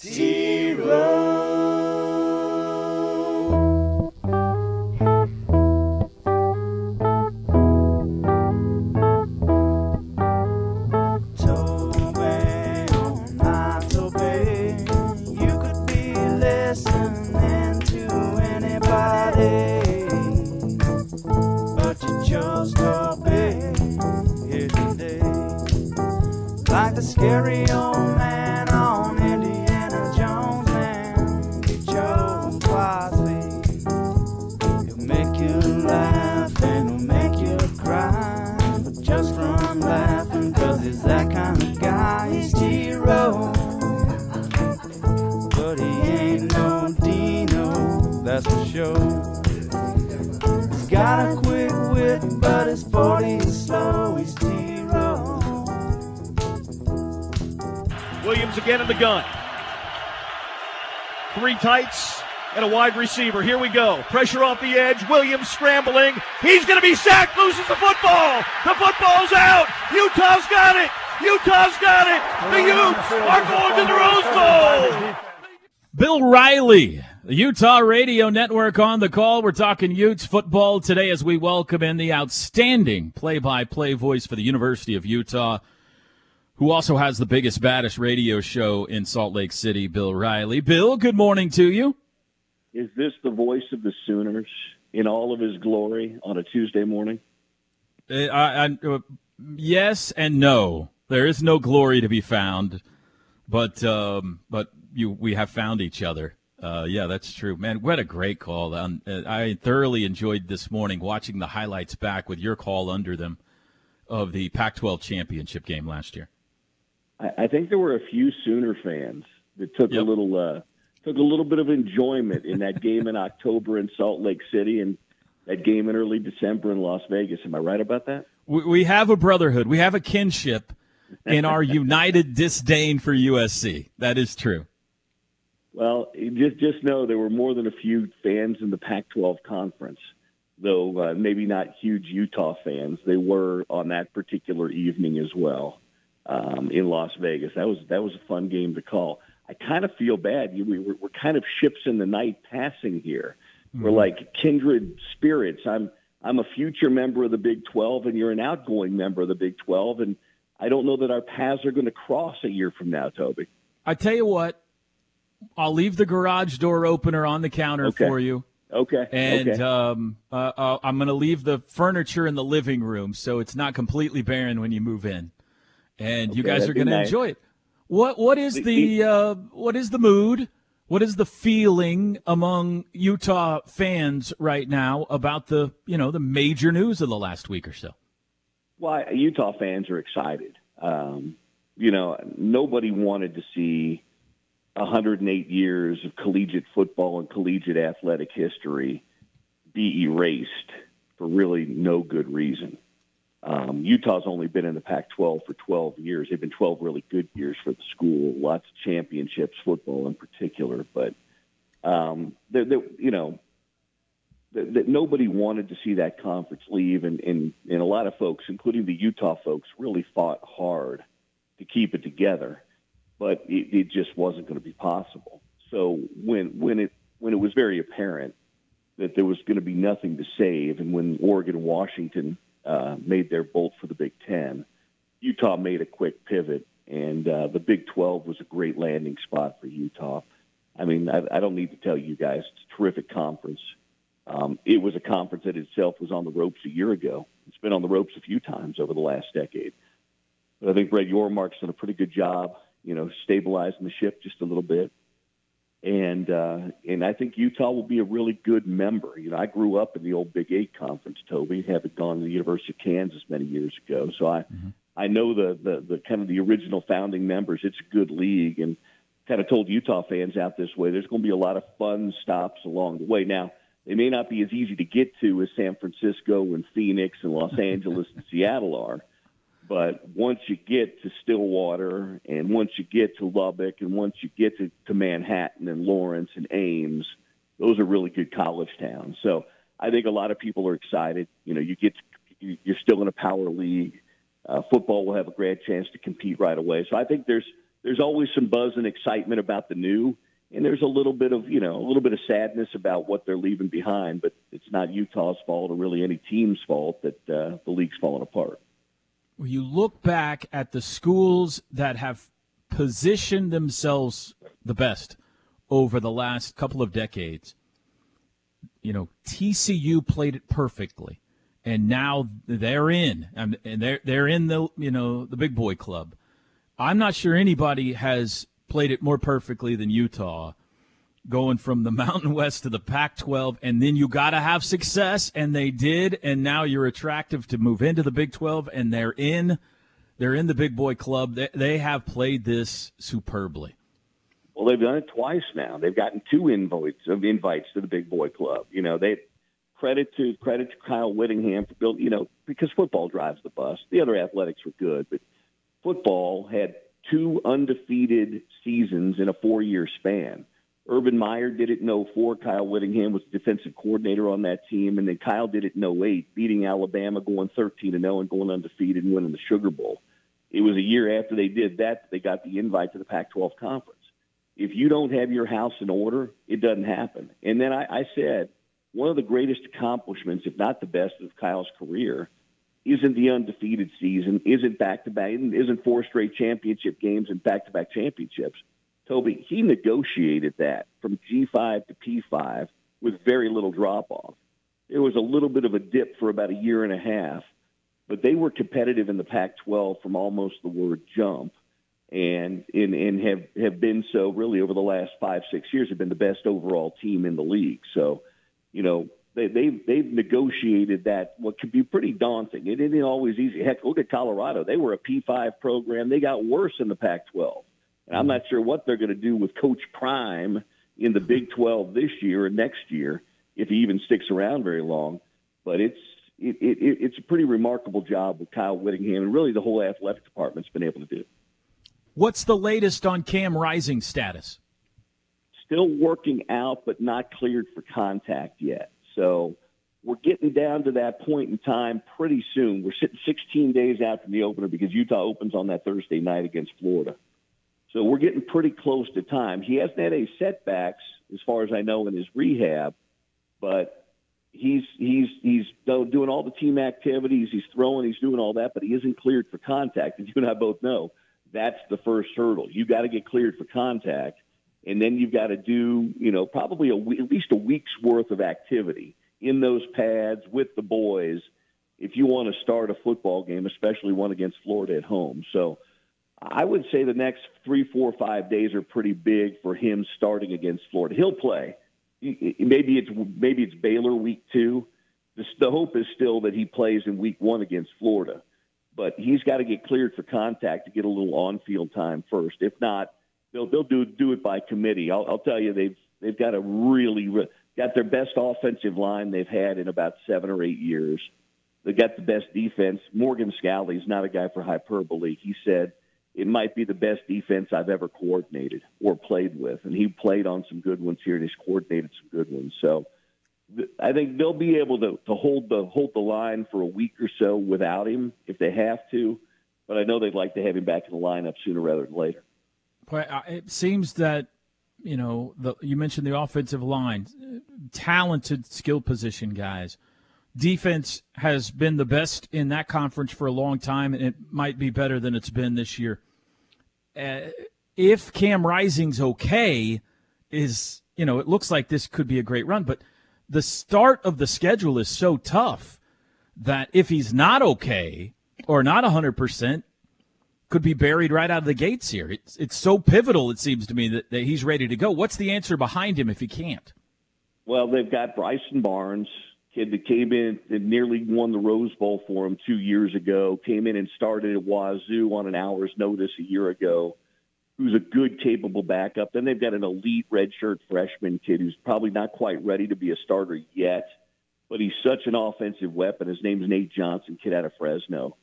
You and a wide receiver. Here we go. Pressure off the edge. Williams scrambling. He's going to be sacked. Loses the football. The football's out. Utah's got it. Utah's got it. The Utes are going to the Rose Bowl. Bill Riley, the Utah Radio Network on the call. We're talking Utes football today as we welcome in the outstanding play by play voice for the University of Utah, who also has the biggest, baddest radio show in Salt Lake City, Bill Riley. Bill, good morning to you. Is this the voice of the Sooners in all of his glory on a Tuesday morning? Uh, I, I, uh, yes and no. There is no glory to be found, but um, but you we have found each other. Uh, yeah, that's true, man. What a great call! Um, uh, I thoroughly enjoyed this morning watching the highlights back with your call under them of the Pac-12 championship game last year. I, I think there were a few Sooner fans that took Yep. a little uh, took a little bit of enjoyment in that game in October in Salt Lake City and that game in early December in Las Vegas. Am I right about that? We, we have a brotherhood. We have a kinship in our united disdain for USC. That is true. Well, just just know there were more than a few fans in the Pac-12 conference, though uh, maybe not huge Utah fans. They were on that particular evening as well um, in Las Vegas. That was that was a fun game to call. I kind of feel bad. We, we're, we're kind of ships in the night passing here. We're like kindred spirits. I'm I'm a future member of the Big 12, and you're an outgoing member of the Big 12, and I don't know that our paths are going to cross a year from now, Toby. I tell you what, I'll leave the garage door opener on the counter Okay. for you. Okay. And okay. um, uh, uh, I'm going to leave the furniture in the living room so it's not completely barren when you move in, and you guys are going to enjoy it. What what is The- the uh, what is the mood? What is the feeling among Utah fans right now about the you know the major news of the last week or so? Well, Utah fans are excited. Um, you know, nobody wanted to see 108 years of collegiate football and collegiate athletic history be erased for really no good reason. Um, Utah's only been in the Pac-12 for 12 years. They've been 12 really good years for the school, lots of championships, football in particular. But um, they're, they're, you know, that, nobody wanted to see that conference leave, and, and and a lot of folks, including the Utah folks, really fought hard to keep it together, but it, it just wasn't going to be possible. So when when it when it was very apparent that there was going to be nothing to save, and when Oregon Washington uh, made their bolt for the Big Ten, Utah made a quick pivot, and uh, the Big 12 was a great landing spot for Utah. I mean, I, I don't need to tell you guys, it's a terrific conference. Um, it was a conference that itself was on the ropes a year ago. It's been on the ropes a few times over the last decade. But I think Brett Yormark's done a pretty good job, you know, stabilizing the ship just a little bit. And uh, and I think Utah will be a really good member. You know, I grew up in the old Big Eight conference, Toby, having gone to the University of Kansas many years ago. So I I know the, the the kind of the original founding members. It's a good league, and kind of told Utah fans out this way. There's going to be a lot of fun stops along the way. Now they may not be as easy to get to as San Francisco and Phoenix and Los Angeles and Seattle are. But once you get to Stillwater and once you get to Lubbock and once you get to, to Manhattan and Lawrence and Ames, those are really good college towns. So I think a lot of people are excited. You know, you get to, you're still in a power league. Uh, football will have a great chance to compete right away. So I think there's there's always some buzz and excitement about the new, and there's a little bit of you know a little bit of sadness about what they're leaving behind. But it's not Utah's fault or really any team's fault that uh, the league's falling apart. You look back at the schools that have positioned themselves the best over the last couple of decades, you know, TCU played it perfectly, and now they're in, and they're they're in the you know the big boy club. I'm not sure anybody has played it more perfectly than Utah, going from the Mountain West to the Pac-12, and then you got to have success, and they did, and now you're attractive to move into the Big 12, and they're in. They're in the big boy club. They, they have played this superbly. Well, they've done it twice now. They've gotten two invites of invites to the big boy club. You know, they credit to credit to Kyle Whittingham for building. You know, because football drives the bus. The other athletics were good, but football had two undefeated seasons in a four-year span. Urban Meyer did it in 04. Kyle Whittingham was the defensive coordinator on that team, and then Kyle did it in 08, beating Alabama, going 13 and 0 and going undefeated and winning the Sugar Bowl. It was a year after they did that they got the invite to the Pac-12 conference if you don't have your house in order, it doesn't happen. And then I, I said, one of the greatest accomplishments, if not the best, of Kyle's career isn't the undefeated season, isn't back to back, isn't four straight championship games and back to back championships. Toby, he negotiated that from G5 to P5 with very little drop off. There was a little bit of a dip for about a year and a half, but they were competitive in the Pac 12 from almost the word jump and and, and have have been so really over the last five six years have been the best overall team in the league. So, you know, they they've they've negotiated that what could be pretty daunting. It isn't always easy. Heck, look at Colorado. They were a P5 program. They got worse in the Pac-12, and I'm not sure what they're going to do with Coach Prime in the Big 12 this year and next year if he even sticks around very long. But it's it, it, it's a pretty remarkable job with Kyle Whittingham and really the whole athletic department's been able to do. What's the latest on Cam Rising status? Still working out, but not cleared for contact yet. So we're getting down to that point in time pretty soon. We're sitting 16 days out from the opener because Utah opens on that Thursday night against Florida. So we're getting pretty close to time. He hasn't had any setbacks, as far as I know, in his rehab, but he's he's he's doing all the team activities. He's throwing, he's doing all that, but he isn't cleared for contact. As you and I both know, that's the first hurdle. You got to get cleared for contact, and then you've got to do, you know, probably a, at least a week's worth of activity in those pads with the boys if you want to start a football game, especially one against Florida at home. So I would say the next three, four, five days are pretty big for him starting against Florida. He'll play. Maybe it's maybe it's Baylor week two. The, hope is still that he plays in week one against Florida but he's got to get cleared for contact to get a little on-field time first. If not, they'll they'll do do it by committee. I'll, I'll tell you, they've they've got a really got their best offensive line they've had in about seven or eight years. They got the best defense. Morgan Scalley's not a guy for hyperbole. He said it might be the best defense I've ever coordinated or played with, and he played on some good ones here and he's coordinated some good ones. So I think they'll be able to, to hold the hold the line for a week or so without him if they have to. But I know they'd like to have him back in the lineup sooner rather than later. But uh, it seems that you know the, you mentioned the offensive line, talented skill position guys. Defense has been the best in that conference for a long time, and it might be better than it's been this year. Uh, if Cam Rising's okay, is you know it looks like this could be a great run, but the start of the schedule is so tough that if he's not okay or not 100%, could be buried right out of the gates here. It's, it's so pivotal, it seems to me, that, that he's ready to go. What's the answer behind him if he can't? Well, they've got Bryson Barnes, kid that came in and nearly won the Rose Bowl for him two years ago, came in and started at Wazoo on an hour's notice a year ago who's a good, capable backup. Then they've got an elite redshirt freshman kid who's probably not quite ready to be a starter yet, but he's such an offensive weapon. His name's Nate Johnson, kid out of Fresno,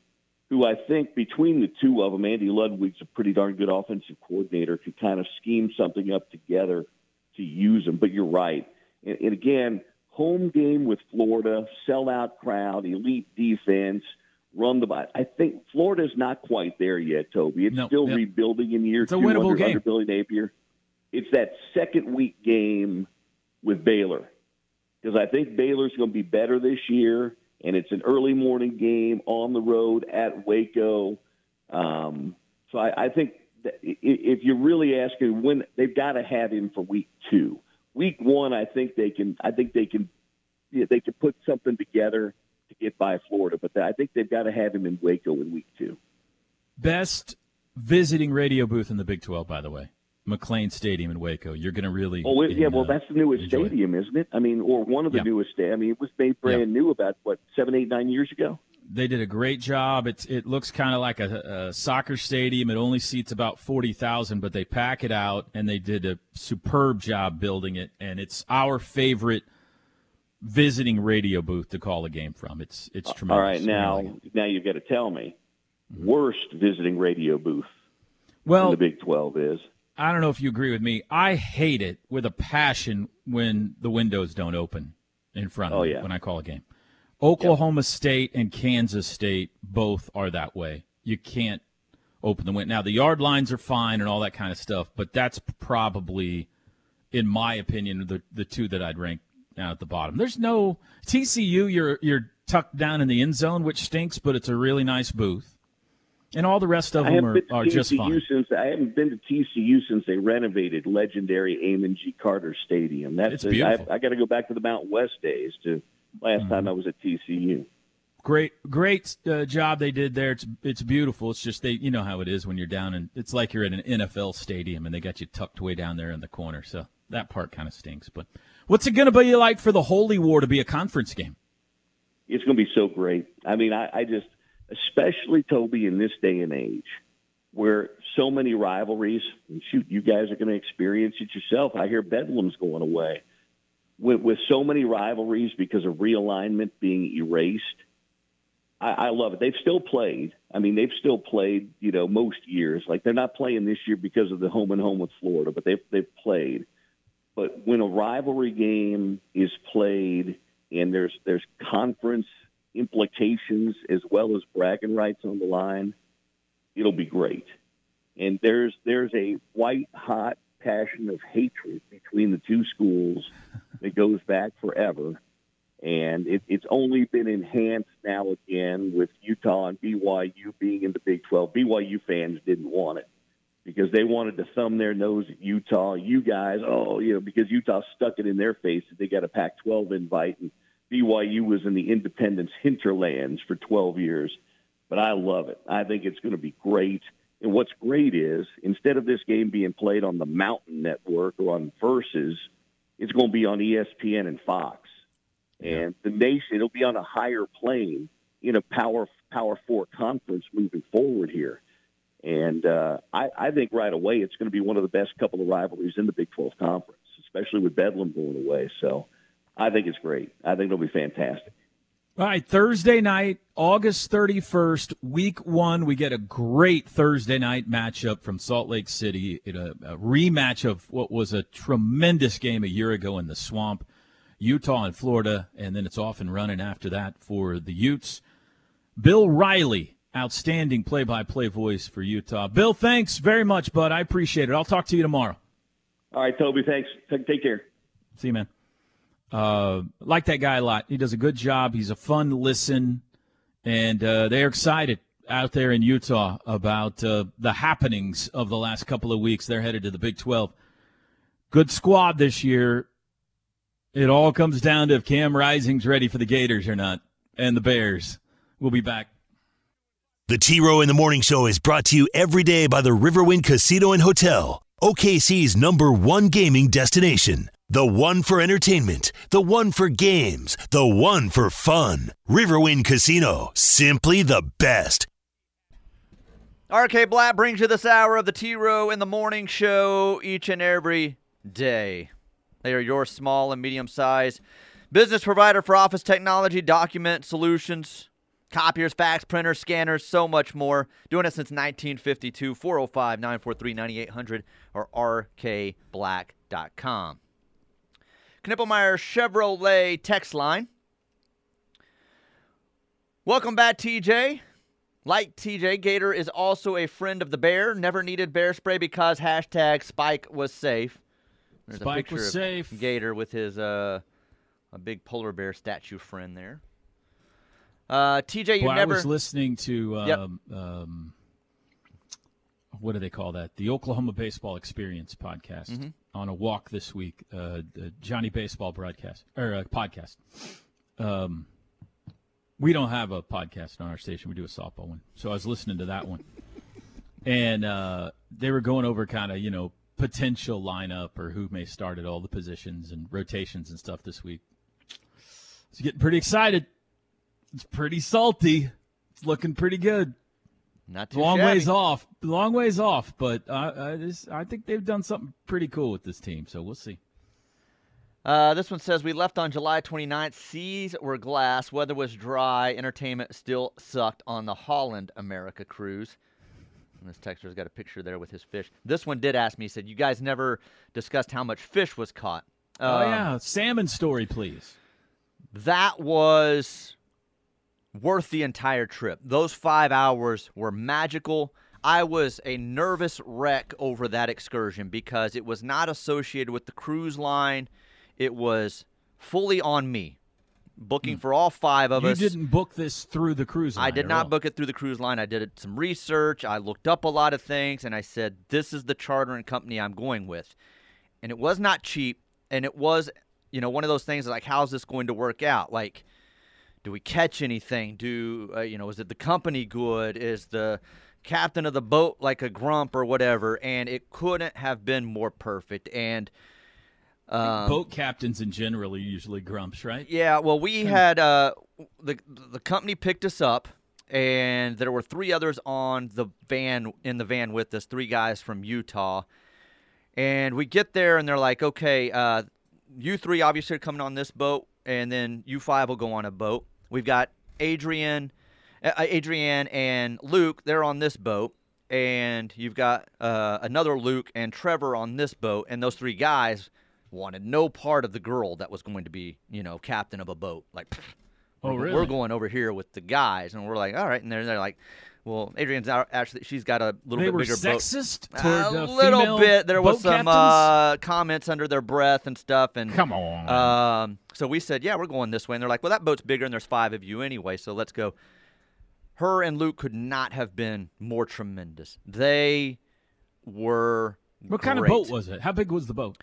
who I think between the two of them, Andy Ludwig's a pretty darn good offensive coordinator, could kind of scheme something up together to use them. But you're right. And, and again, home game with Florida, sellout crowd, elite defense – run the ball. I think Florida's not quite there yet, Toby. It's No, still yep. rebuilding in year It's a two winnable under, game. under Billy Napier. It's that second week game with Baylor because I think Baylor's going to be better this year, and it's an early morning game on the road at Waco. Um, so I, I think if you're really asking when they've got to have him for week two. Week one, I think they can. I think they can. yeah, They can put something together to get by Florida, but I think they've got to have him in Waco in week two. Best visiting radio booth in the Big 12, by the way. McLane Stadium in Waco. You're going to really. Oh, it, yeah. Well, uh, that's the newest stadium, isn't it? I mean, or one of the Yeah. newest. I mean, it was made brand new about what seven, eight, nine years ago. They did a great job. It's it looks kind of like a, a soccer stadium. It only seats about forty thousand, but they pack it out, and they did a superb job building it. And it's our favorite visiting radio booth to call a game from. It's it's tremendous. All right, now Really. now you've got to tell me mm-hmm. worst visiting radio booth in well, the Big Twelve is. I don't know if you agree with me. I hate it with a passion when the windows don't open in front of Oh, me yeah. when I call a game. Oklahoma State and Kansas State both are that way. You can't open the window. Now the yard lines are fine and all that kind of stuff, but that's probably, in my opinion, the the two that I'd rank down at the bottom. There's no TCU. You're you're tucked down in the end zone, which stinks, but it's a really nice booth, and all the rest of I them haven't are, been are just fine. since I haven't been to TCU since they renovated legendary Amon G. Carter Stadium. That's It's a- beautiful. I, I got to go back to the Mountain West days to last time I was at TCU. great great uh, job they did there it's it's beautiful it's just they you know how it is when you're down and it's like you're at an NFL stadium and they got you tucked way down there in the corner so that part kind of stinks but what's it going to be like for the holy war to be a conference game It's going to be so great. I mean, I, I just, especially Toby in this day and age, where so many rivalries. And shoot, you guys are going to experience it yourself. I hear Bedlam's going away. With, with so many rivalries because of realignment being erased, I, I love it. They've still played. I mean, they've still played. You know, most years. Like they're not playing this year because of the home and home with Florida, but they've they've played. But when a rivalry game is played and there's there's conference implications as well as bragging rights on the line, it'll be great. And there's there's a white hot passion of hatred between the two schools that goes back forever. And it, it's only been enhanced now again with Utah and BYU being in the Big 12. BYU fans didn't want it because they wanted to thumb their nose at Utah. You guys, oh, you know, because Utah stuck it in their face that they got a Pac 12 invite and BYU was in the independence hinterlands for 12 years. But I love it. I think it's going to be great. And what's great is instead of this game being played on the Mountain Network or on Versus, it's going to be on ESPN and Fox. And the nation, it'll be on a higher plane in a power power four conference moving forward here. And uh, I, I think right away it's going to be one of the best couple of rivalries in the Big 12 conference, especially with Bedlam going away. So I think it's great. I think it'll be fantastic. All right thursday night august 31st week one. We get a great thursday night matchup from salt lake city. It, a, a rematch of what was a tremendous game a year ago in the swamp utah and florida and then it's off and running after that for the utes. Bill riley outstanding play-by-play voice for utah. Bill thanks very much bud. I appreciate it. I'll talk to you tomorrow. All right, Toby, thanks. Take care. See you, man. Uh, like that guy a lot. He does a good job. He's a fun listen, and uh, they're excited out there in Utah about uh, the happenings of the last couple of weeks. They're headed to the Big 12. Good squad this year. It all comes down to if Cam Rising's ready for the Gators or not, and the Bears. We'll be back. The T Row in the Morning Show is brought to you every day by the Riverwind Casino and Hotel, OKC's number one gaming destination. The one for entertainment, the one for games, the one for fun. Riverwind Casino, simply the best. RK Black brings you this hour of the T Row in the Morning Show each and every day. They are your small and medium sized business provider for office technology, document solutions, copiers, fax printers, scanners, so much more. Doing it since 1952. 405 943 9800 or rkblack.com. Knippelmier Chevrolet text line Welcome back, TJ. Like TJ, Gator is also a friend of the bear. Never needed bear spray because hashtag Spike was safe. There's a Spike picture was of safe. Gator with his uh, a big polar bear statue friend there. Uh, TJ, you Well, never. I was listening to Yep. um, um, what do they call that? The Oklahoma Baseball Experience podcast Mm-hmm. On a walk this week. Uh, Johnny Baseball broadcast or uh, podcast. Um, we don't have a podcast on our station. We do a softball one. So I was listening to that one, and uh, they were going over kind of you know potential lineup or who may start at all the positions and rotations and stuff this week. It's getting pretty excited. It's pretty salty. It's looking pretty good. Not too Long shabby. ways off. Long ways off, but uh, I, this, I think they've done something pretty cool with this team. So we'll see. Uh, this one says we left on July 29th. Seas were glass. Weather was dry. Entertainment still sucked on the Holland America cruise. And this texter's got a picture there with his fish. This one did ask me. He said, "You guys never discussed how much fish was caught." oh Um, yeah, salmon story, please. that was worth the entire trip. Those five hours were magical. I was a nervous wreck over that excursion because it was not associated with the cruise line. It was fully on me, booking hmm. for all five of. You us. didn't book this through the cruise line. I did not all. book it through the cruise line. I did some research. I looked up a lot of things, and I said, "This is the charter and company I'm going with." And it was not cheap, and it was, you know, one of those things like, "How's this going to work out?" Like, do we catch anything? Do uh, you know? Is it the company good? Is the captain of the boat like a grump or whatever? And it couldn't have been more perfect. And um, Boat captains in general are usually grumps, right? yeah, well, we had uh, the the company picked us up, and there were three others on the van in the van with us, three guys from Utah, and we get there, and they're like, "Okay, uh, you three obviously are coming on this boat, and then you five will go on a boat. We've got Adrian, uh, Adrian and Luke. They're on this boat." And you've got uh, another Luke and Trevor on this boat, and those three guys wanted no part of the girl that was going to be, you know, captain of a boat. Like, pfft, Oh, we're, really? we're going over here with the guys, and we're like, all right. And they're, they're like, well, Adrian's out, actually, she's got a little They bit bigger sexist boat. toward a little bit. There was some uh, comments under their breath and stuff, and Come on. um, so we said, yeah, we're going this way. And they're like, well, that boat's bigger, and there's five of you anyway, so let's go. Her and Luke could not have been more tremendous. They were. what kind of boat was it? How big was the boat?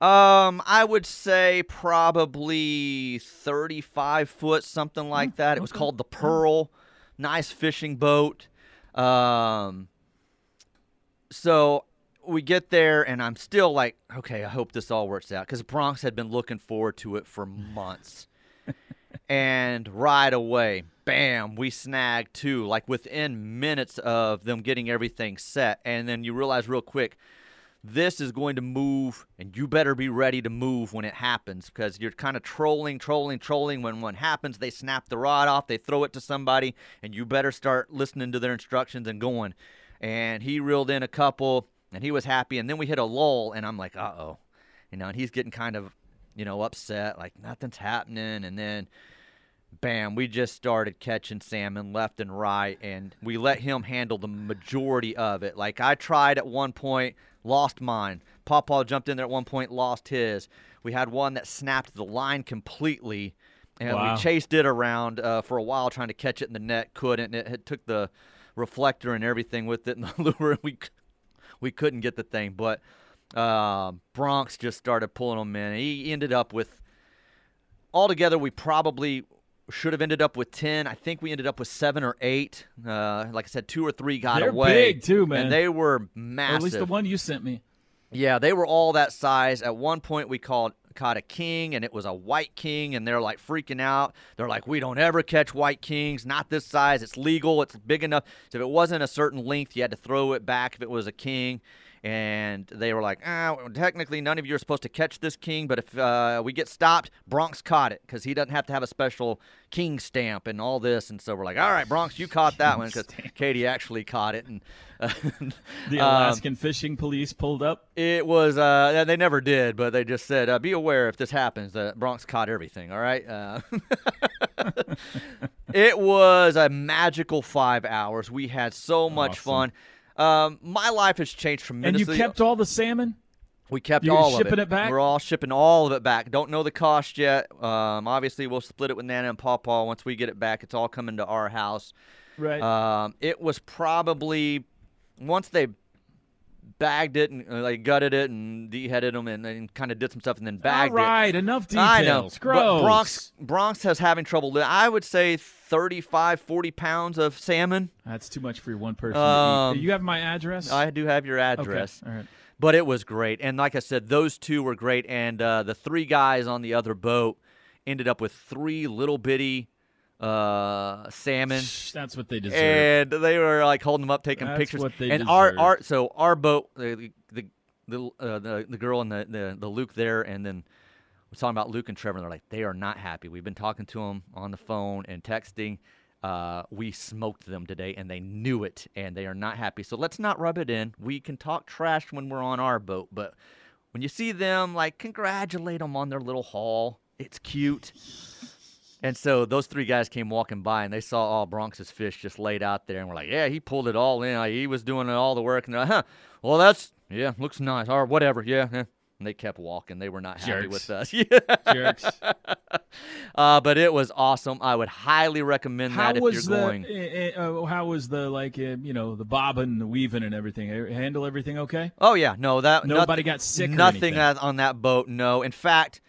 Um, I would say probably 35 foot, something like that. It was called the Pearl. Nice fishing boat. Um, so we get there, and I'm still like, okay, I hope this all works out because Bronx had been looking forward to it for months. and right away, bam, we snagged two, like within minutes of them getting everything set. And then you realize real quick, this is going to move, and you better be ready to move when it happens because you're kind of trolling, trolling, trolling. When one happens, they snap the rod off, they throw it to somebody, and you better start listening to their instructions and going. And he reeled in a couple, and he was happy. And then we hit a lull, and I'm like, uh oh. You know, and he's getting kind of, you know, upset, like nothing's happening. And then bam, we just started catching salmon left and right, and we let him handle the majority of it. Like I tried at one point, lost mine. Pawpaw jumped in there at one point, lost his. We had one that snapped the line completely, and Wow. we chased it around uh, for a while trying to catch it in the net. Couldn't. It, it took the reflector and everything with it and the lure. And we we couldn't get the thing, but um, Bronx just started pulling them in. He ended up with altogether we probably should have ended up with 10 i think we ended up with seven or eight. Uh, like i said two or three got They're away. big, too, man. and they were Or massive at least the one you sent me. yeah they were all that size. At one point we called caught a king and it was a white king and they're like freaking out. They're like we don't ever catch white kings. Not this size. It's legal. It's big enough. So if it wasn't a certain length you had to throw it back if it was a king and they were like, ah, technically none of you are supposed to catch this king, but if uh, we get stopped, Bronx caught it because he doesn't have to have a special king stamp and all this. And so we're like, all right, Bronx, you caught that one because Katie actually caught it. And uh, The um, Alaskan fishing police pulled up. it was, uh, they never did, but they just said, uh, be aware if this happens, that Bronx caught everything, all right? Uh, it was a magical five hours. We had so much Awesome. fun. Um, my life has changed tremendously. and you kept all the salmon? We kept You're all of shipping it. it back? We're all shipping all of it back. Don't know the cost yet. Um, obviously, we'll split it with Nana and Pawpaw once we get it back. It's all coming to our house. Right. Um, it was probably once they bagged it and uh, like gutted it and deheaded them and, and kind of did some stuff and then bagged it. all right, enough it. I know. details. But Bronx Bronx has having trouble. I would say 35, 40 pounds of salmon. That's too much for one person. Um. You have my address? I do have your address. Okay. All right. But it was great. And like I said, those two were great. And uh, the three guys on the other boat ended up with three little bitty uh, salmon. That's what they deserve. And they were like holding them up, taking That's pictures. what they and our, deserve. our so our boat, the the the, uh, the the girl and the, the the Luke there, and then we're talking about Luke and Trevor. And they're like, they are not happy. We've been talking to them on the phone and texting. Uh, we smoked them today, and they knew it, and they are not happy. So let's not rub it in. We can talk trash when we're on our boat, but when you see them, like congratulate them on their little haul. It's cute. And so those three guys came walking by and they saw all Bronx's fish just laid out there and were like, "Yeah, he pulled it all in. Like, he was doing all the work." And they're like, "Huh? Well, that's yeah, looks nice or whatever. Yeah." yeah." And they kept walking. They were not happy Jerks. with us. Yeah. Jerks. Uh, but it was awesome. I would highly recommend How that if was you're the going. eh, eh, uh, how was the like uh, you know the bobbing, the weaving, and everything? Eh, Handle everything okay? Oh yeah, no that Nobody noth- got sick or Nothing anything? on that boat. No, in fact,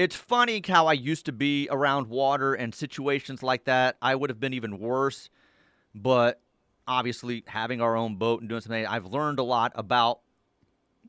it's funny how I used to be around water and situations like that. I would have been even worse, but obviously having our own boat and doing something, I've learned a lot about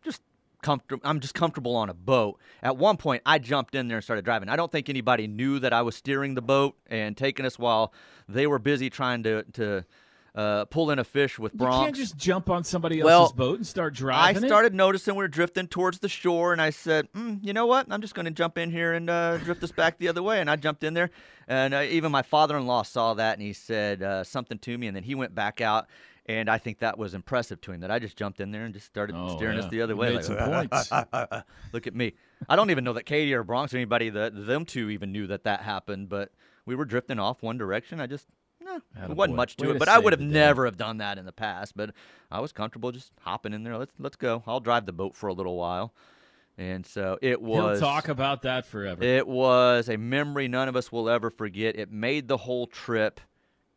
just comfortable. I'm just comfortable on a boat. At one point, I jumped in there and started driving. I don't think anybody knew that I was steering the boat and taking us while they were busy trying to to uh, pull in a fish with Bronx. You can't just jump on somebody Well, else's boat and start I driving. it? started noticing we are drifting towards the shore, and I said, mm, "You know what? I'm just going to jump in here and uh, drift us back the other way." And I jumped in there, and uh, even my father-in-law saw that, and he said uh, something to me, and then he went back out, and I think that was impressive to him that I just jumped in there and just started Oh, steering us the other You way. made like, some points. Look at me. I don't even know that Katie or Bronx or anybody that them two even knew that that happened, but we were drifting off one direction. I just. No, it wasn't much to Way it, to but I would have never have done that in the past. But I was comfortable just hopping in there. Let's let's go. I'll drive the boat for a little while, and so it He'll was. talk about that forever. It was a memory none of us will ever forget. It made the whole trip.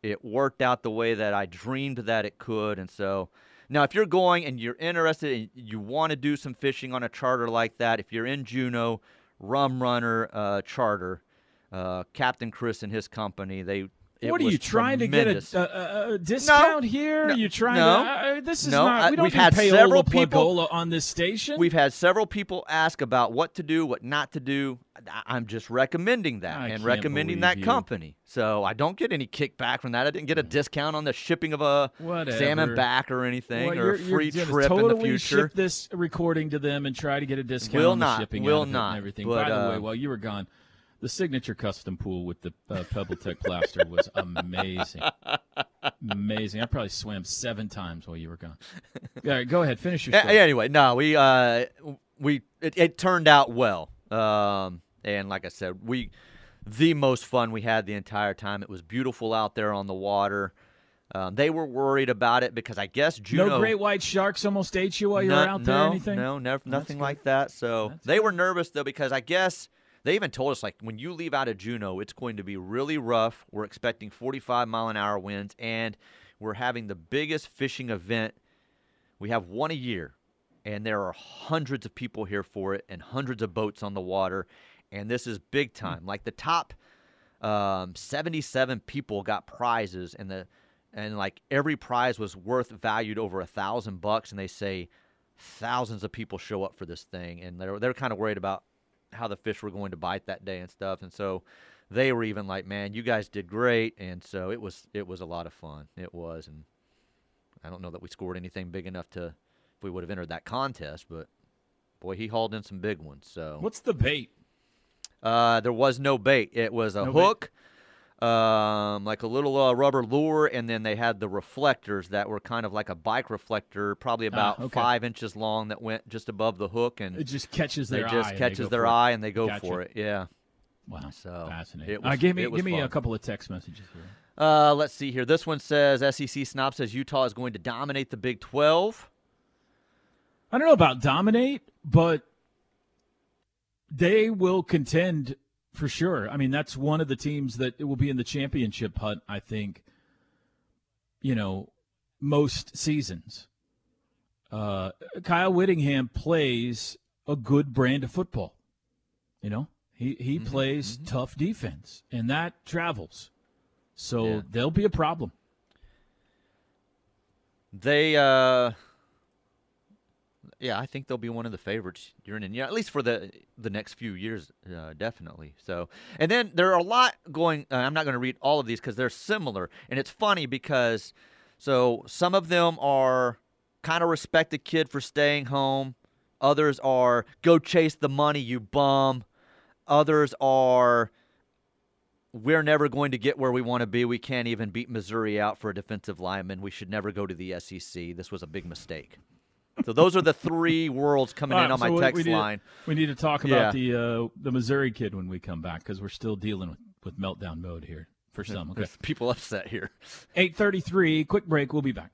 It worked out the way that I dreamed that it could. And so now, if you're going and you're interested and you want to do some fishing on a charter like that, if you're in Juneau, Rum Runner uh, Charter, uh, Captain Chris and his company, they. It what are you trying tremendous. to get a, a, a discount here? No. you trying No. to? Uh, this is No. not. We don't we've had payola several people- plagola on this station. We've had several people ask about what to do, what not to do. I- I'm just recommending that I and recommending that you. company. So I don't get any kickback from that. I didn't get a discount on the shipping of a Whatever. salmon back or anything, Well, or a free trip totally in the future. Ship this recording to them and try to get a discount Will on the not, shipping will out of it not, and everything. but, By the way, uh, while you were gone, the signature custom pool with the uh, PebbleTec plaster was amazing. amazing. I probably swam seven times while you were gone. All right, go ahead, finish your story. anyway, no, we uh we it, it turned out well. Um and like I said, we the most fun we had the entire time. It was beautiful out there on the water. Um, they were worried about it because I guess Juneau no great white sharks almost ate you while you no, were out there. no, or anything? No, never, nothing like that. So That's they were nervous though because I guess they even told us like when you leave out of Juneau, it's going to be really rough. We're expecting 45 mile an hour winds, and we're having the biggest fishing event. We have one a year, and there are hundreds of people here for it, and hundreds of boats on the water, and this is big Hmm. time. Like the top um, 77 people got prizes, and the and like every prize was worth valued over a thousand bucks, and they say thousands of people show up for this thing, and they're they're kind of worried about how the fish were going to bite that day and stuff, and so they were even like, "Man, you guys did great," and so it was it was a lot of fun. It was, and I don't know that we scored anything big enough to if we would have entered that contest, but boy, he hauled in some big ones. So What's the bait? uh, there was no bait. It was a No bait. Um, like a little uh, rubber lure, and then they had the reflectors that were kind of like a bike reflector, probably about okay. five inches long, that went just above the hook, and It just catches their eye. just and catches their for it. eye and they go Gotcha. for it. Yeah. Wow, So, fascinating. was- uh, give me give me a couple of text messages here. Uh, let's see here. This one says SEC Snob says Utah is going to dominate the Big 12. I don't know about dominate, but they will contend for sure. I mean, that's one of the teams that will be in the championship hunt, I think, you know, most seasons. Uh, Kyle Whittingham plays a good brand of football. You know, he, he plays tough defense, and that travels. So Yeah. they'll be a problem. They, uh, yeah, I think they'll be one of the favorites during in yeah, at least for the the next few years, uh, definitely. So, and then there are a lot going. Uh, I'm not going to read all of these because they're similar, and it's funny because so some of them are kind of respect the kid for staying home. Others are go chase the money, you bum. Others are we're never going to get where we want to be. We can't even beat Missouri out for a defensive lineman. We should never go to the SEC. This was a big mistake. So those are the three worlds coming All in on my so we- text we need, line. We need to talk Yeah. about the uh, the Missouri kid when we come back because we're still dealing with, with meltdown mode here for some. Okay, There's people upset here. eight thirty three. Quick break. We'll be back.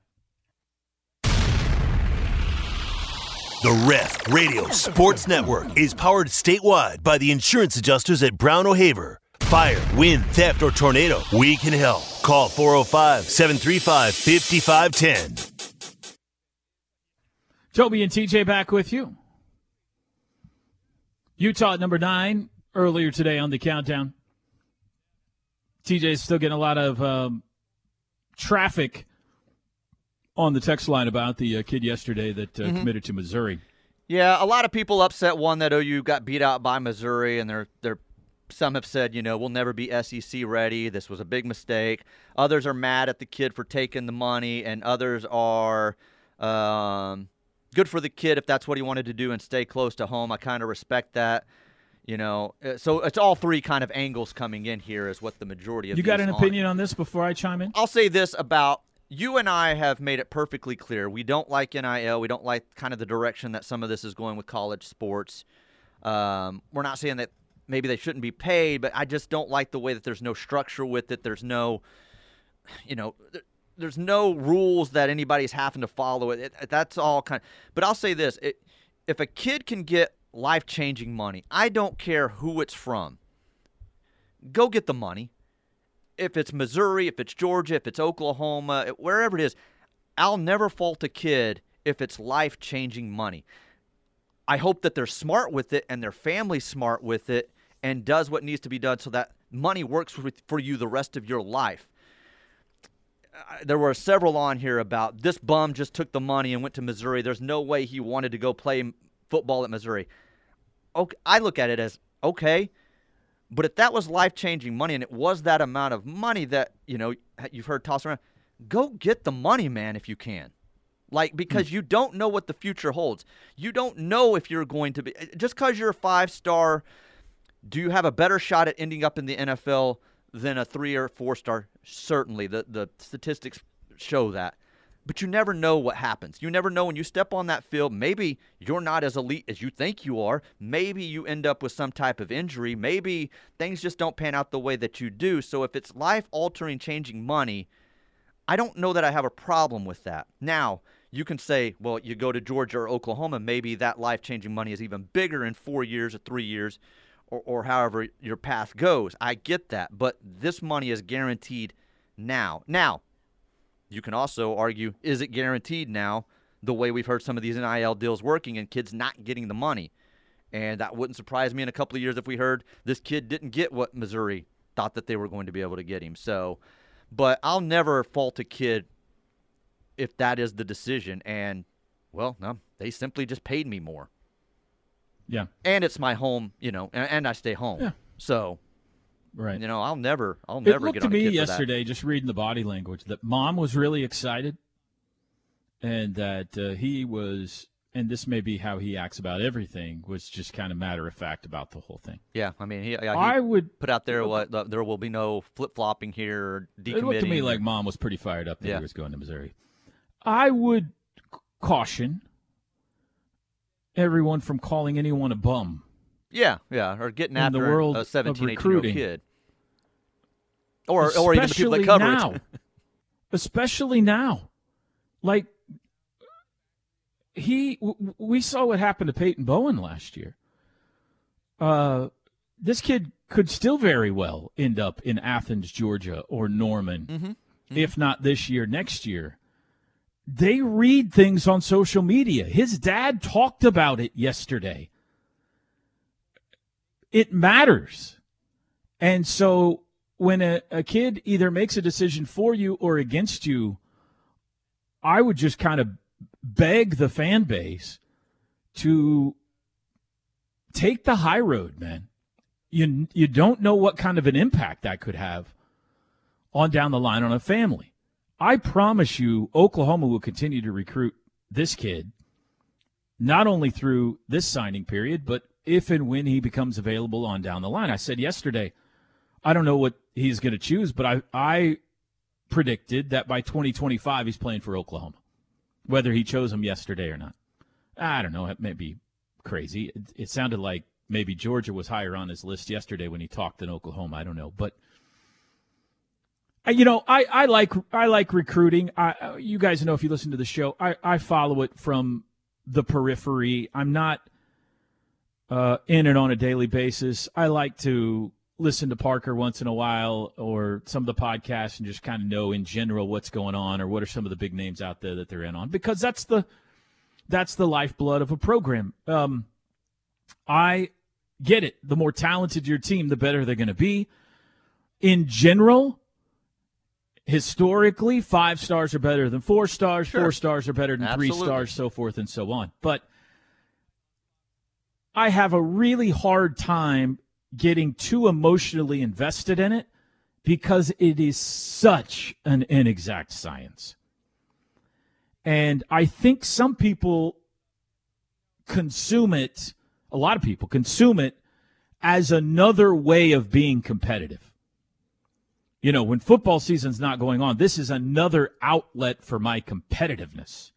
The Ref Radio Sports Network is powered statewide by the insurance adjusters at Brown O'Haver. Fire, wind, theft, or tornado, we can help. Call 405 735 5510. Toby and TJ back with you. Utah at number nine earlier today on the countdown. TJ is still getting a lot of um, traffic on the text line about the uh, kid yesterday that uh, committed to Missouri. Yeah, a lot of people upset one that OU got beat out by Missouri, and they're they're some have said, you know, we'll never be SEC ready. This was a big mistake. Others are mad at the kid for taking the money, and others are um, good for the kid if that's what he wanted to do and stay close to home. I kind of respect that. You know, Uh, so it's all three kind of angles coming in here is what the majority of You got an on. opinion on this before I chime in? I'll say this about you and I have made it perfectly clear. We don't like NIL. We don't like kind of the direction that some of this is going with college sports. Um, we're not saying that maybe they shouldn't be paid, but I just don't like the way that there's no structure with it. There's no, you know, there's no rules that anybody's having to follow. It, it that's all kind. but I'll say this: it, if a kid can get life changing money, I don't care who it's from. Go get the money if it's Missouri, if it's Georgia, if it's Oklahoma, wherever it is, I'll never fault a kid if it's life changing money. I hope that they're smart with it and their family's smart with it and does what needs to be done so that money works for you the rest of your life. There were several on here about this bum just took the money and went to Missouri. There's no way he wanted to go play football at Missouri. Okay, I look at it as okay, but if that was life changing money and it was that amount of money that, you know, you've heard tossed around, go get the money, man, if you can. Like, because hmm. you don't know what the future holds. You don't know if you're going to be, eh, just because you're a five star, do you have a better shot at ending up in the NFL than a three or four star? Certainly. The, the statistics show that. But you never know what happens. You never know when you step on that field. Maybe you're not as elite as you think you are. Maybe you end up with some type of injury. Maybe things just don't pan out the way that you do. So if it's life altering, changing money, I don't know that I have a problem with that. Now, you can say, well, you go to Georgia or Oklahoma, maybe that life changing money is even bigger in four years or three years or, or however your path goes. I get that. But this money is guaranteed now. Now, you can also argue, is it guaranteed now the way we've heard some of these NIL deals working and kids not getting the money? And that wouldn't surprise me in a couple of years if we heard this kid didn't get what Missouri thought that they were going to be able to get him. So, but I'll never fault a kid if that is the decision. And, well, no, they simply just paid me more. Yeah, And it's my home, you know, and, and I stay home. Yeah. So, right. you know, I'll never, I'll It never looked get to me kid for that. yesterday, just reading the body language, that mom was really excited, and that uh, he was, and this may be how he acts about everything, was just kind of matter of fact about the whole thing. Yeah, I mean, he, he I would. put out there what uh, there will be no flip flopping here. It looked to me like mom was pretty fired up that Yeah. he was going to Missouri. I would caution everyone from calling anyone a bum Yeah, yeah, or getting In the after world a 17, 18 year old kid. Or, or even the people that Especially cover now. it. especially now. Like he, w- we saw what happened to Peyton Bowen last year. Uh, this kid could still very well end up in Athens, Georgia, or Norman, Mm-hmm. if not this year, next year. They read things on social media. His dad talked about it yesterday. It matters. And so when a, a kid either makes a decision for you or against you, I would just kind of beg the fan base to take the high road, man. You you don't know what kind of an impact that could have on down the line on a family. I promise you Oklahoma will continue to recruit this kid not only through this signing period, but if and when he becomes available on down the line. I said yesterday, I don't know what he's going to choose, but I, I predicted that by 2025 he's playing for Oklahoma, whether he chose him yesterday or not. I don't know. It may be crazy. It, it sounded like maybe Georgia was higher on his list yesterday when he talked in Oklahoma. I don't know, but you know, I, I like I like recruiting. I, you guys know if you listen to the show, I, I follow it from the periphery. I'm not uh, in it on a daily basis. I like to listen to Parker once in a while or some of the podcasts and just kind of know in general what's going on or what are some of the big names out there that they're in on because that's the that's the lifeblood of a program. Um, I get it. The more talented your team, the better they're going to be. In general, historically, five stars are better than four stars. Sure. Four stars are better than three stars, so forth and so on. But I have a really hard time getting too emotionally invested in it because it is such an inexact science. And I think some people consume it, a lot of people consume it as another way of being competitive. You know, when football season's not going on, this is another outlet for my competitiveness.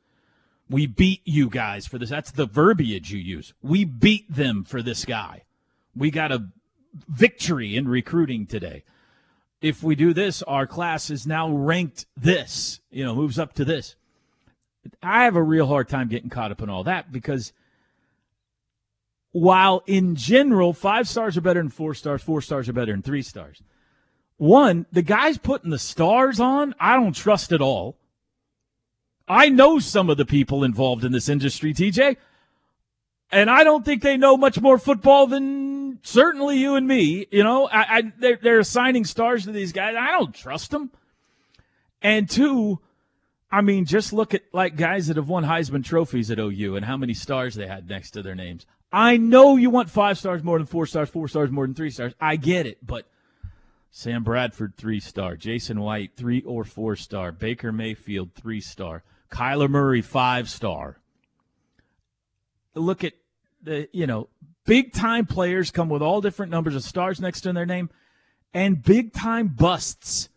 We beat you guys for this. That's the verbiage you use. We beat them for this guy. We got a victory in recruiting today. If we do this, our class is now ranked this, you know, moves up to this. I have a real hard time getting caught up in all that because while in general, five stars are better than four stars, four stars are better than three stars. One, the guys putting the stars on, I don't trust at all. I know some of the people involved in this industry, TJ, and I don't think they know much more football than certainly you and me. You know, I, I they're, they're assigning stars to these guys. I don't trust them. And two, I mean, just look at like guys that have won Heisman trophies at OU and how many stars they had next to their names. I know you want five stars more than four stars, four stars more than three stars. I get it, but Sam Bradford three star, Jason White three or four star, Baker Mayfield three star, Kyler Murray five star. Look at the you know big time players come with all different numbers of stars next to their name, and big time busts.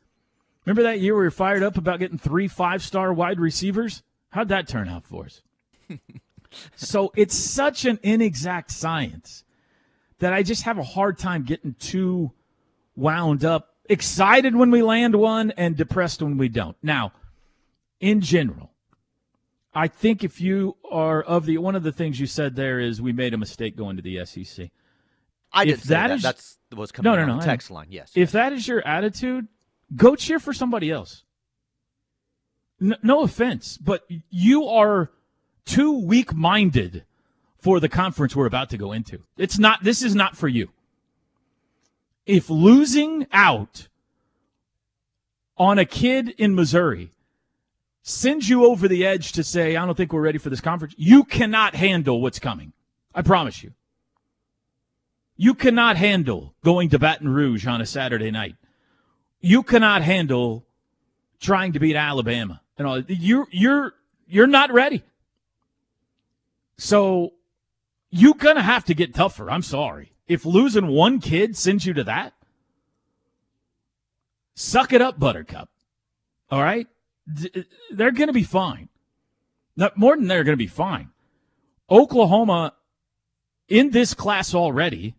Remember that year we were fired up about getting three five star wide receivers? How'd that turn out for us? so it's such an inexact science that I just have a hard time getting too wound up, excited when we land one and depressed when we don't. Now, in general, I think if you are of the one of the things you said there is we made a mistake going to the SEC. I If didn't say that that. is- That's what's coming No, no, on no, the text line. Yes. If that is your attitude, go cheer for somebody else. N- no offense, but you are too weak minded for the conference we're about to go into. It's not, this is not for you. If losing out on a kid in Missouri sends you over the edge to say, I don't think we're ready for this conference, you cannot handle what's coming. I promise you. You cannot handle going to Baton Rouge on a Saturday night. You cannot handle trying to beat Alabama and all. You're you're you're not ready. So you're gonna have to get tougher. I'm sorry. If losing one kid sends you to that, suck it up, Buttercup. All right, they're gonna be fine. Not more than they're gonna be fine. Oklahoma in this class already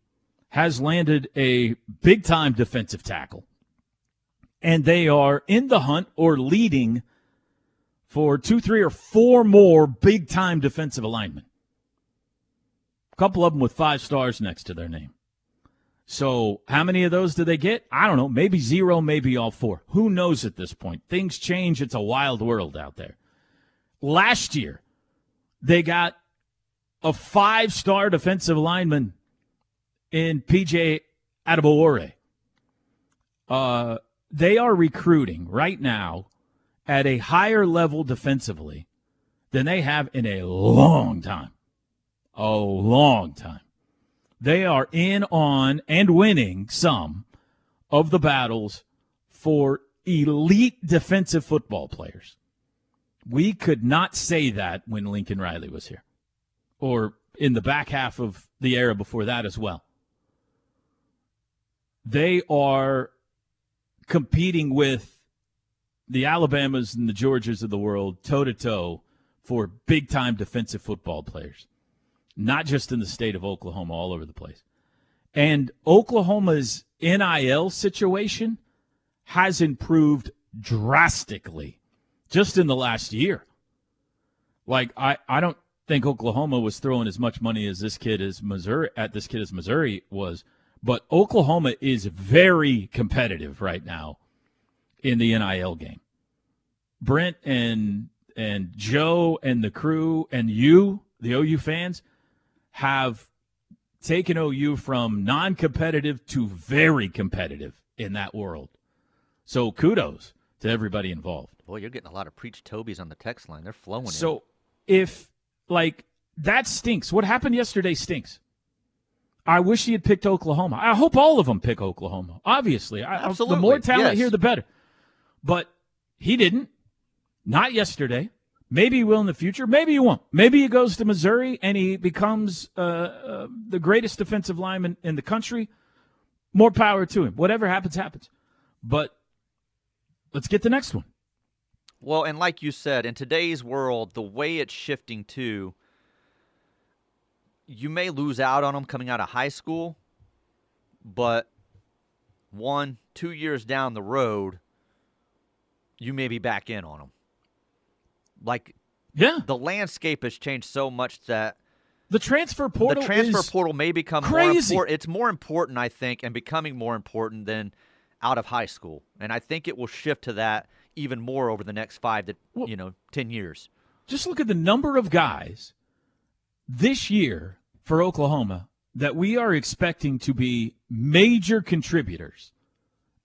has landed a big time defensive tackle. And they are in the hunt or leading for two, three, or four more big time defensive alignment. Couple of them with five stars next to their name. So, how many of those do they get? I don't know. Maybe zero, maybe all four. Who knows at this point? Things change. It's a wild world out there. Last year, they got a five star defensive lineman in PJ Adebawore. Uh, they are recruiting right now at a higher level defensively than they have in a long time. A long time. They are in on and winning some of the battles for elite defensive football players. We could not say that when Lincoln Riley was here or in the back half of the era before that as well. They are competing with the Alabamas and the Georgias of the world toe to toe for big time defensive football players, not just in the state of Oklahoma, all over the place. And Oklahoma's NIL situation has improved drastically just in the last year. Like I, I don't think Oklahoma was throwing as much money as this kid as Missouri at this kid as Missouri was, but Oklahoma is very competitive right now in the NIL game. Brent and and Joe and the crew and you, the OU fans, have taken OU from non-competitive to very competitive in that world. So kudos to everybody involved. Boy, you're getting a lot of preach Toby's on the text line. They're flowing. in. So if like that stinks. What happened yesterday stinks. I wish he had picked Oklahoma. I hope all of them pick Oklahoma. Obviously, I, Absolutely, the more talent yes. here, the better. But he didn't. Not yesterday. Maybe he will in the future. Maybe he won't. Maybe he goes to Missouri and he becomes uh, uh, the greatest defensive lineman in the country. More power to him. Whatever happens, happens. But let's get the next one. Well, and like you said, in today's world, the way it's shifting to, you may lose out on them coming out of high school, but one, two years down the road, you may be back in on them. Like Yeah. the landscape has changed so much that The transfer portal the transfer portal may become crazy. more important. It's more important, I think, and becoming more important than out of high school. And I think it will shift to that even more over the next five to Well- you know ten years. just look at the number of guys this year for Oklahoma that we are expecting to be major contributors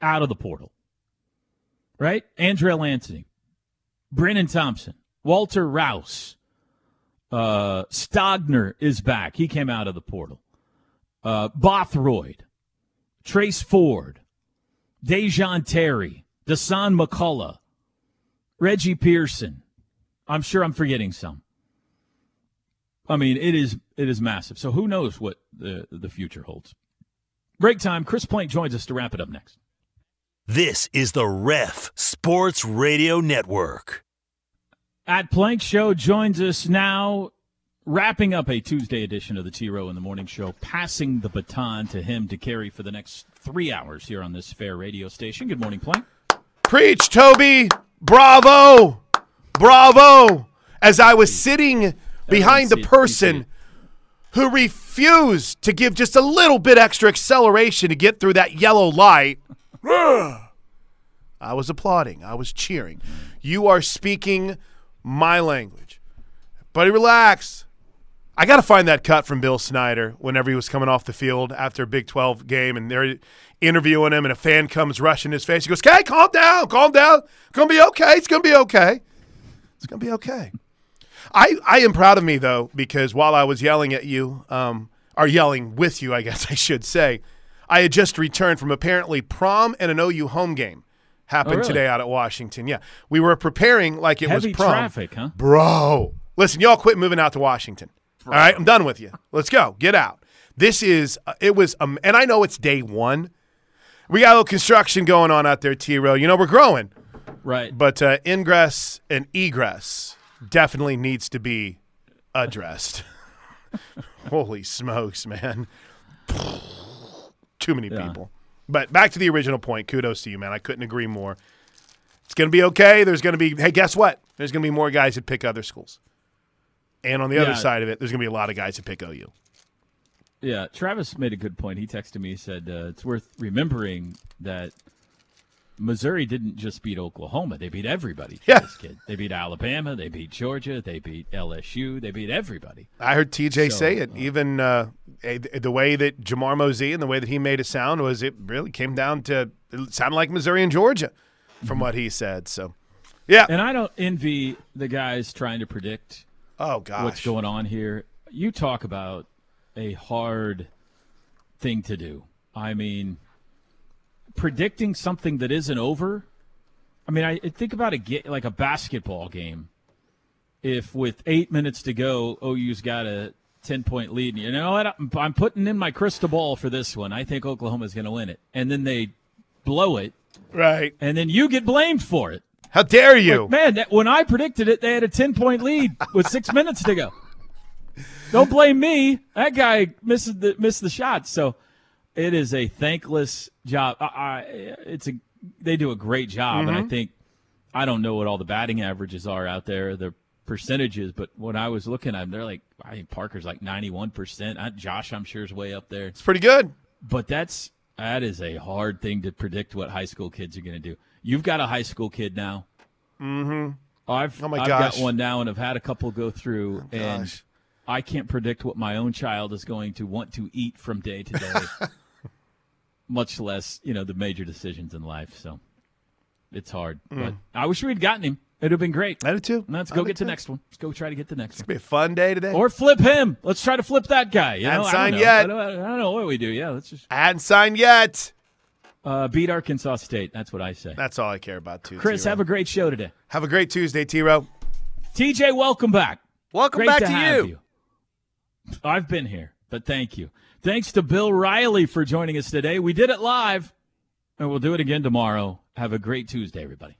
out of the portal. Right? Andrel Anthony, Brenen Thompson, Walter Rouse, uh, Stogner is back. He came out of the portal. Uh, Bothroyd, Trace Ford, Da'Jon Terry, Dasan McCullough, Reggie Pearson. I'm sure I'm forgetting some. I mean, it is it is massive. So who knows what the the future holds? Break time. Chris Plank joins us to wrap it up next. This is the Ref Sports Radio Network. At Plank Show joins us now, wrapping up a Tuesday edition of the T Row in the Morning Show, passing the baton to him to carry for the next three hours here on this fair radio station. Good morning, Plank. Preach, Toby. Bravo. Bravo. As I was sitting behind the person who refused to give just a little bit extra acceleration to get through that yellow light, I was applauding. I was cheering. You are speaking my language. Buddy, relax. I got to find that cut from Bill Snyder whenever he was coming off the field after a Big 12 game and they're interviewing him and a fan comes rushing his face. He goes, Okay, calm down, calm down. It's going to be okay. It's going to be okay. It's going to be okay. I, I am proud of me, though, because while I was yelling at you, um, or yelling with you, I guess I should say, I had just returned from apparently prom and an OU home game. Happened Oh, really? today out at Washington. Yeah. We were preparing like it Heavy was prom. traffic, huh? Bro, listen, y'all quit moving out to Washington. All right, I'm done with you. Let's go. Get out. This is, uh, it was, um, and I know it's day one. We got a little construction going on out there, T Row. You know, we're growing, Right. but uh, ingress and egress definitely needs to be addressed. Holy smokes, man. Too many Yeah. people. But back to the original point. Kudos to you, man. I couldn't agree more. It's going to be okay. There's going to be, hey, guess what? There's going to be more guys that pick other schools. And on the other side of it, there's going to be a lot of guys that pick OU. Yeah, Travis made a good point. He texted me. He said uh, it's worth remembering that Missouri didn't just beat Oklahoma; they beat everybody. Yeah. this kid. They beat Alabama. They beat Georgia. They beat LSU. They beat everybody. I heard TJ So, say it. Even uh, eh, the way that Jamar Mosey and the way that he made it sound was it really came down to it sounded like Missouri and Georgia from what he said. So, yeah. And I don't envy the guys trying to predict Oh gosh. what's going on here. You talk about a hard thing to do. I mean, predicting something that isn't over. I mean, I think about a like a basketball game. If with eight minutes to go, OU's got a ten point lead, and you know what? I'm, putting in my crystal ball for this one. I think Oklahoma's going to win it, and then they blow it, Right. and then you get blamed for it. How dare you? Like, man, that, when I predicted it, they had a 10 point lead with six minutes to go. Don't blame me. That guy missed the, missed the shot. So it is a thankless job. I, I, it's a, they do a great job. And I think, I don't know what all the batting averages are out there, the percentages, but when I was looking at them, they're like, I think Parker's like 91%. Josh, I'm sure, is way up there it's pretty good. but that's that is a hard thing to predict what high school kids are going to do. You've got a high school kid now. Mm-hmm. I've Oh, my I've gosh. got one now, and I've had a couple go through, and gosh. I can't predict what my own child is going to want to eat from day to day. much less you know the major decisions in life. So it's hard. Mm. But I wish we'd gotten him. It'd have been great. I do too. Let's go get the next one. Let's go try to get the next one. Gonna be a fun day today. Or flip him. Let's try to flip that guy. You Hadn't know, I signed don't know. yet. I don't, I don't know what we do. Yeah, let's just I hadn't signed yet. uh, beat Arkansas State. That's what I say. That's all I care about too. Chris, T-Row. have a great show today. have a great Tuesday, T Row. TJ, welcome back. Welcome Great back to, to, you. you. I've been here, but thank you. Thanks to Bill Riley for joining us today. We did it live, and we'll do it again tomorrow. Have a great Tuesday, everybody.